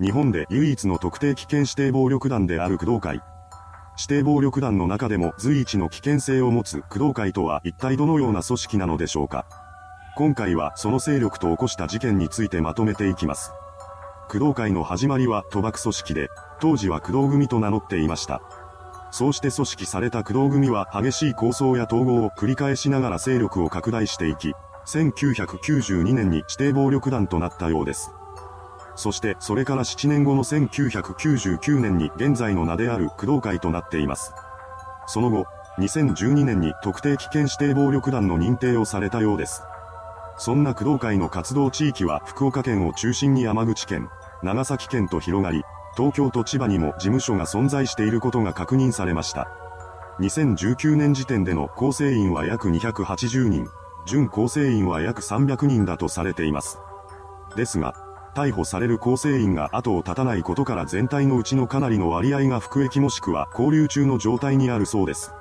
日本で唯一の特定危険指定暴力団である工藤会。指定暴力団の中でも随一の危険性を持つ工藤会とは一体どのような組織なのでしょうか。今回はその勢力と起こした事件についてまとめていきます。工藤会の始まりは賭博組織で、当時は工藤組と名乗っていました。そうして組織された工藤組は激しい抗争や統合を繰り返しながら勢力を拡大していき、1992年に指定暴力団となったようです。そしてそれから7年後の1999年に現在の名である工藤会となっています。その後、2012年に特定危険指定暴力団の認定をされたようです。そんな工藤会の活動地域は福岡県を中心に山口県、長崎県と広がり、東京と千葉にも事務所が存在していることが確認されました。2019年時点での構成員は約280人、準構成員は約300人だとされています。ですが、逮捕される構成員が後を絶たないことから全体のうちのかなりの割合が服役もしくは交流中の状態にあるそうです。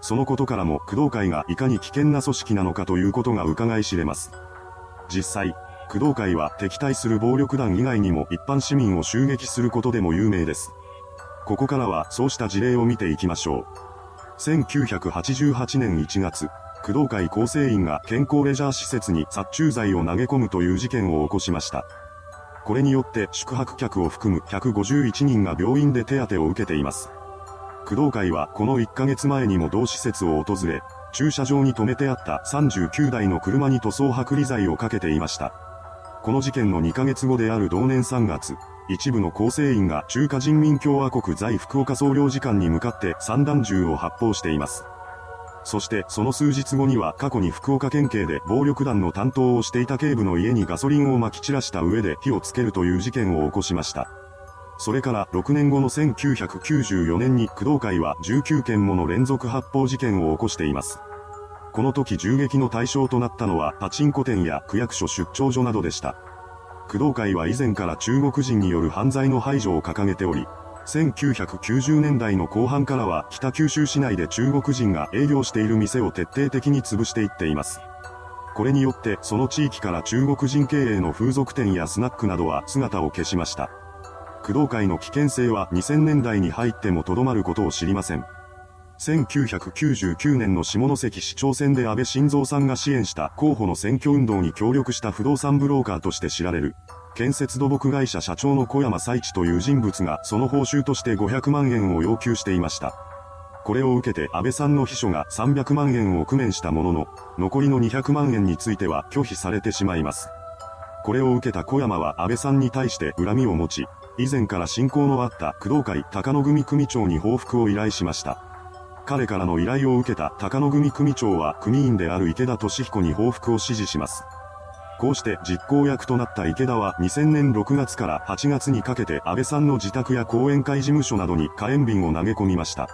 そのことからも工藤会がいかに危険な組織なのかということが伺い知れます。実際、工藤会は敵対する暴力団以外にも一般市民を襲撃することでも有名です。ここからはそうした事例を見ていきましょう。1988年1月、工藤会構成員が健康レジャー施設に殺虫剤を投げ込むという事件を起こしました。これによって宿泊客を含む151人が病院で手当てを受けています。工藤会はこの1ヶ月前にも同施設を訪れ、駐車場に停めてあった39台の車に塗装剥離剤をかけていました。この事件の2ヶ月後である同年3月、一部の構成員が中華人民共和国在福岡総領事館に向かって散弾銃を発砲しています。そしてその数日後には過去に福岡県警で暴力団の担当をしていた警部の家にガソリンを撒き散らした上で火をつけるという事件を起こしました。それから6年後の1994年に工藤会は19件もの連続発砲事件を起こしています。この時銃撃の対象となったのはパチンコ店や区役所出張所などでした。工藤会は以前から中国人による犯罪の排除を掲げており、1990年代の後半からは北九州市内で中国人が営業している店を徹底的に潰していっています。これによってその地域から中国人経営の風俗店やスナックなどは姿を消しました。工藤会の危険性は2000年代に入ってもとどまることを知りません。1999年の下関市長選で安倍晋三さんが支援した候補の選挙運動に協力した不動産ブローカーとして知られる、建設土木会社社長の小山彩地という人物がその報酬として500万円を要求していました。これを受けて安倍さんの秘書が300万円を工面したものの、残りの200万円については拒否されてしまいます。これを受けた小山は安倍さんに対して恨みを持ち、以前から親交のあった工藤会高野組組長に報復を依頼しました。彼からの依頼を受けた高野組組長は組員である池田俊彦に報復を指示します。こうして実行役となった池田は2000年6月から8月にかけて安倍さんの自宅や講演会事務所などに火炎瓶を投げ込みました。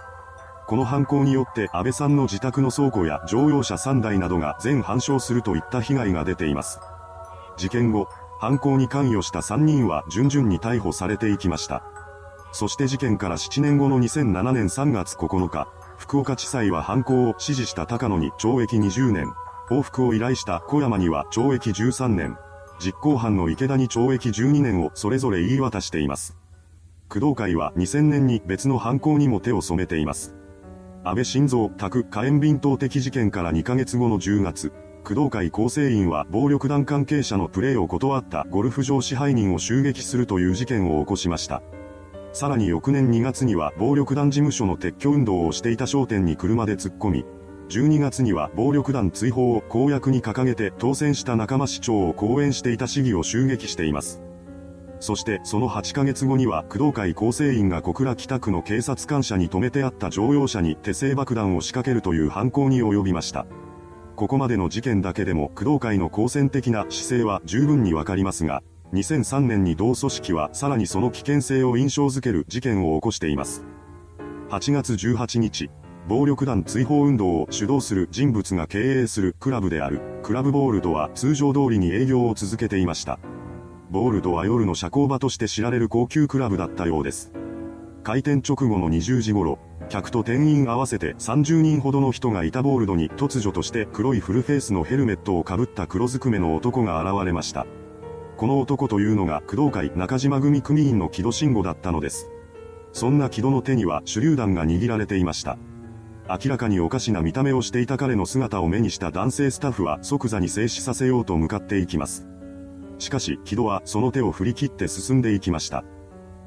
この犯行によって安倍さんの自宅の倉庫や乗用車3台などが全半焼するといった被害が出ています。事件後、犯行に関与した3人は順々に逮捕されていきました。そして事件から7年後の2007年3月9日、福岡地裁は犯行を指示した高野に懲役20年、報復を依頼した小山には懲役13年、実行犯の池田に懲役12年をそれぞれ言い渡しています。工藤会は2000年に別の犯行にも手を染めています。安倍晋三宅火炎瓶等的事件から2ヶ月後の10月、工藤会構成員は暴力団関係者のプレーを断ったゴルフ場支配人を襲撃するという事件を起こしました。さらに翌年2月には暴力団事務所の撤去運動をしていた商店に車で突っ込み、12月には暴力団追放を公約に掲げて当選した仲間市長を講演していた市議を襲撃しています。そしてその8ヶ月後には工藤会構成員が小倉北区の警察官舎に止めてあった乗用車に手製爆弾を仕掛けるという犯行に及びました。ここまでの事件だけでも工藤会の好戦的な姿勢は十分にわかりますが、2003年に同組織はさらにその危険性を印象づける事件を起こしています。8月18日、暴力団追放運動を主導する人物が経営するクラブである、クラブボールドは通常通りに営業を続けていました。ボールドは夜の社交場として知られる高級クラブだったようです。開店直後の20時頃、客と店員合わせて30人ほどの人がいたボールドに突如として黒いフルフェイスのヘルメットをかぶった黒ずくめの男が現れました。この男というのが工藤会中島組組員の木戸慎吾だったのです。そんな木戸の手には手榴弾が握られていました。明らかにおかしな見た目をしていた彼の姿を目にした男性スタッフは即座に静止させようと向かっていきます。しかし、木戸はその手を振り切って進んでいきました。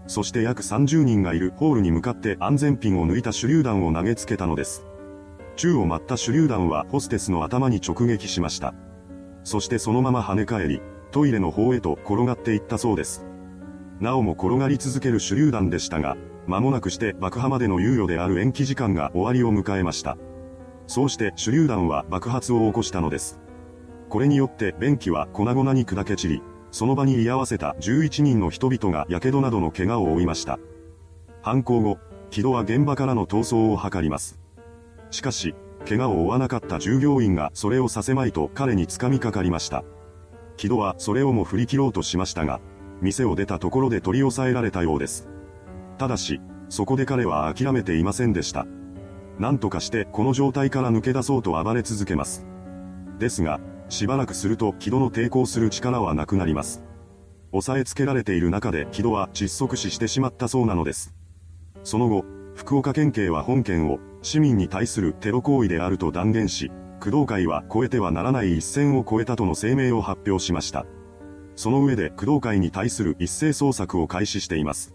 そして約30人がいるホールに向かって安全ピンを抜いた手榴弾を投げつけたのです。宙を舞った手榴弾はホステスの頭に直撃しました。そしてそのまま跳ね返り、トイレの方へと転がっていったそうです。なおも転がり続ける手榴弾でしたが、間もなくして爆破までの猶予である延期時間が終わりを迎えました。そうして手榴弾は爆発を起こしたのです。これによって便器は粉々に砕け散り、その場に居合わせた11人の人々が火傷などの怪我を負いました。犯行後、木戸は現場からの逃走を図ります。しかし、怪我を負わなかった従業員がそれをさせまいと彼に掴みかかりました。木戸はそれをも振り切ろうとしましたが、店を出たところで取り押さえられたようです。ただし、そこで彼は諦めていませんでした。何とかしてこの状態から抜け出そうと暴れ続けます。ですが、しばらくすると木戸の抵抗する力はなくなります。押さえつけられている中で木戸は窒息死してしまったそうなのです。その後、福岡県警は本件を市民に対するテロ行為であると断言し、工藤会は超えてはならない一線を超えたとの声明を発表しました。その上で工藤会に対する一斉捜索を開始しています。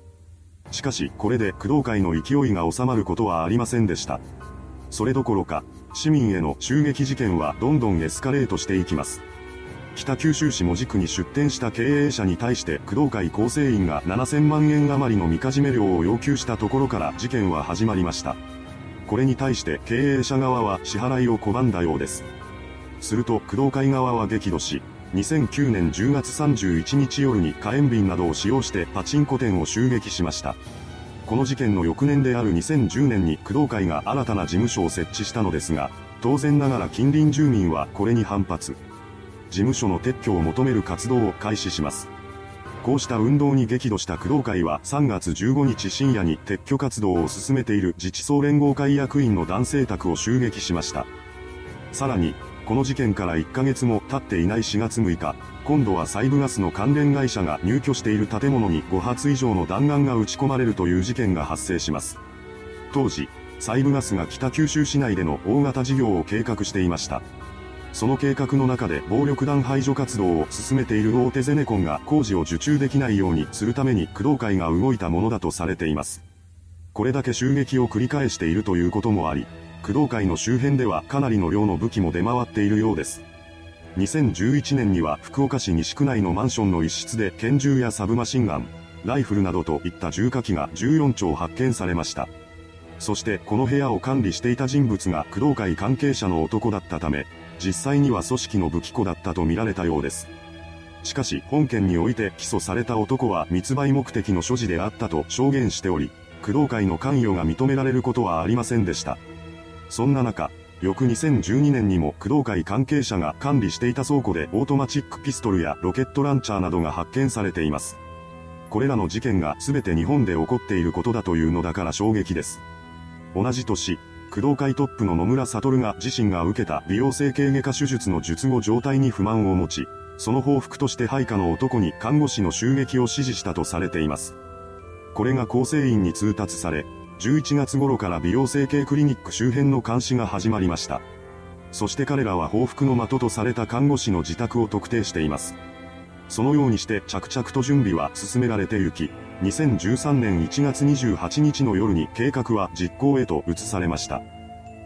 しかし、これで工藤会の勢いが収まることはありませんでした。それどころか、市民への襲撃事件はどんどんエスカレートしていきます。北九州市門司区に出店した経営者に対して工藤会構成員が7000万円余りのみかじめ料を要求したところから事件は始まりました。これに対して経営者側は支払いを拒んだようです。すると工藤会側は激怒し、2009年10月31日夜に火炎瓶などを使用してパチンコ店を襲撃しました。この事件の翌年である2010年に工藤会が新たな事務所を設置したのですが、当然ながら近隣住民はこれに反発。事務所の撤去を求める活動を開始します。こうした運動に激怒した工藤会は3月15日深夜に撤去活動を進めている自治総連合会役員の男性宅を襲撃しました。さらに、この事件から1ヶ月も経っていない4月6日、今度は細部ガスの関連会社が入居している建物に5発以上の弾丸が撃ち込まれるという事件が発生します。当時、細部ガスが北九州市内での大型事業を計画していました。その計画の中で暴力団排除活動を進めている大手ゼネコンが工事を受注できないようにするために工藤会が動いたものだとされています。これだけ襲撃を繰り返しているということもあり、工藤会の周辺ではかなりの量の武器も出回っているようです。2011年には福岡市西区内のマンションの一室で拳銃やサブマシンガン、ライフルなどといった重火器が14丁発見されました。そしてこの部屋を管理していた人物が工藤会関係者の男だったため、実際には組織の武器庫だったと見られたようです。しかし本件において起訴された男は密売目的の所持であったと証言しており、工藤会の関与が認められることはありませんでした。そんな中、翌2012年にも工藤会関係者が管理していた倉庫でオートマチックピストルやロケットランチャーなどが発見されています。これらの事件が全て日本で起こっていることだというのだから衝撃です。同じ年、工藤会トップの野村悟が自身が受けた美容整形外科手術の術後状態に不満を持ち、その報復として配下の男に看護師の襲撃を指示したとされています。これが構成員に通達され、11月頃から美容整形クリニック周辺の監視が始まりました。そして彼らは報復の的とされた看護師の自宅を特定しています。そのようにして着々と準備は進められて行き、2013年1月28日の夜に計画は実行へと移されました。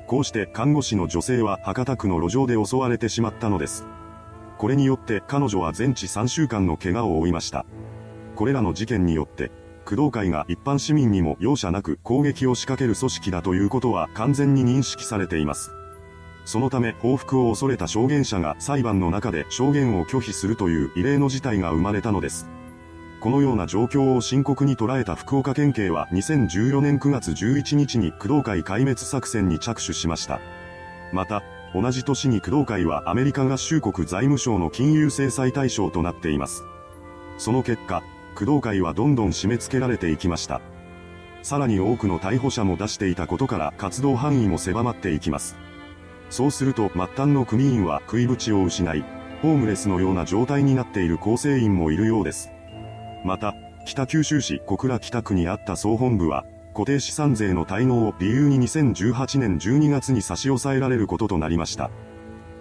こうして看護師の女性は博多区の路上で襲われてしまったのです。これによって彼女は全治3週間の怪我を負いました。これらの事件によって、工藤会が一般市民にも容赦なく攻撃を仕掛ける組織だということは完全に認識されています。そのため報復を恐れた証言者が裁判の中で証言を拒否するという異例の事態が生まれたのです。このような状況を深刻に捉えた福岡県警は2014年9月11日に工藤会壊滅作戦に着手しました。また、同じ年に工藤会はアメリカ合衆国財務省の金融制裁対象となっています。その結果、工藤会はどんどん締め付けられていきました。さらに多くの逮捕者も出していたことから活動範囲も狭まっていきます。そうすると末端の組員は食いぶちを失い、ホームレスのような状態になっている構成員もいるようです。また、北九州市小倉北区にあった総本部は、固定資産税の滞納を理由に2018年12月に差し押さえられることとなりました。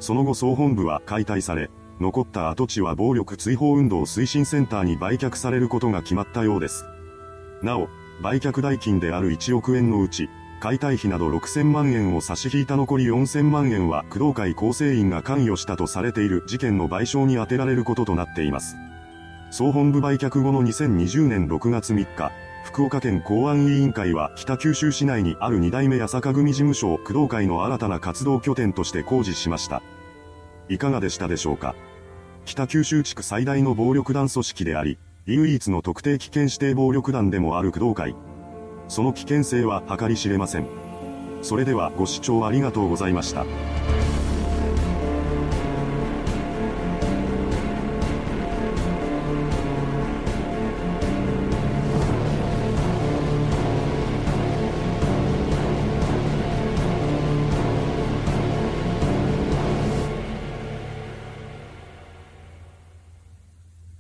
その後総本部は解体され、残った跡地は暴力追放運動推進センターに売却されることが決まったようです。なお、売却代金である1億円のうち、解体費など6000万円を差し引いた残り4000万円は工藤会構成員が関与したとされている事件の賠償に充てられることとなっています。総本部売却後の2020年6月3日、福岡県公安委員会は北九州市内にある2代目八坂組事務所を工藤会の新たな活動拠点として工事しました。いかがでしたでしょうか？北九州地区最大の暴力団組織であり、唯一の特定危険指定暴力団でもある工藤会。その危険性は計り知れません。それではご視聴ありがとうございました。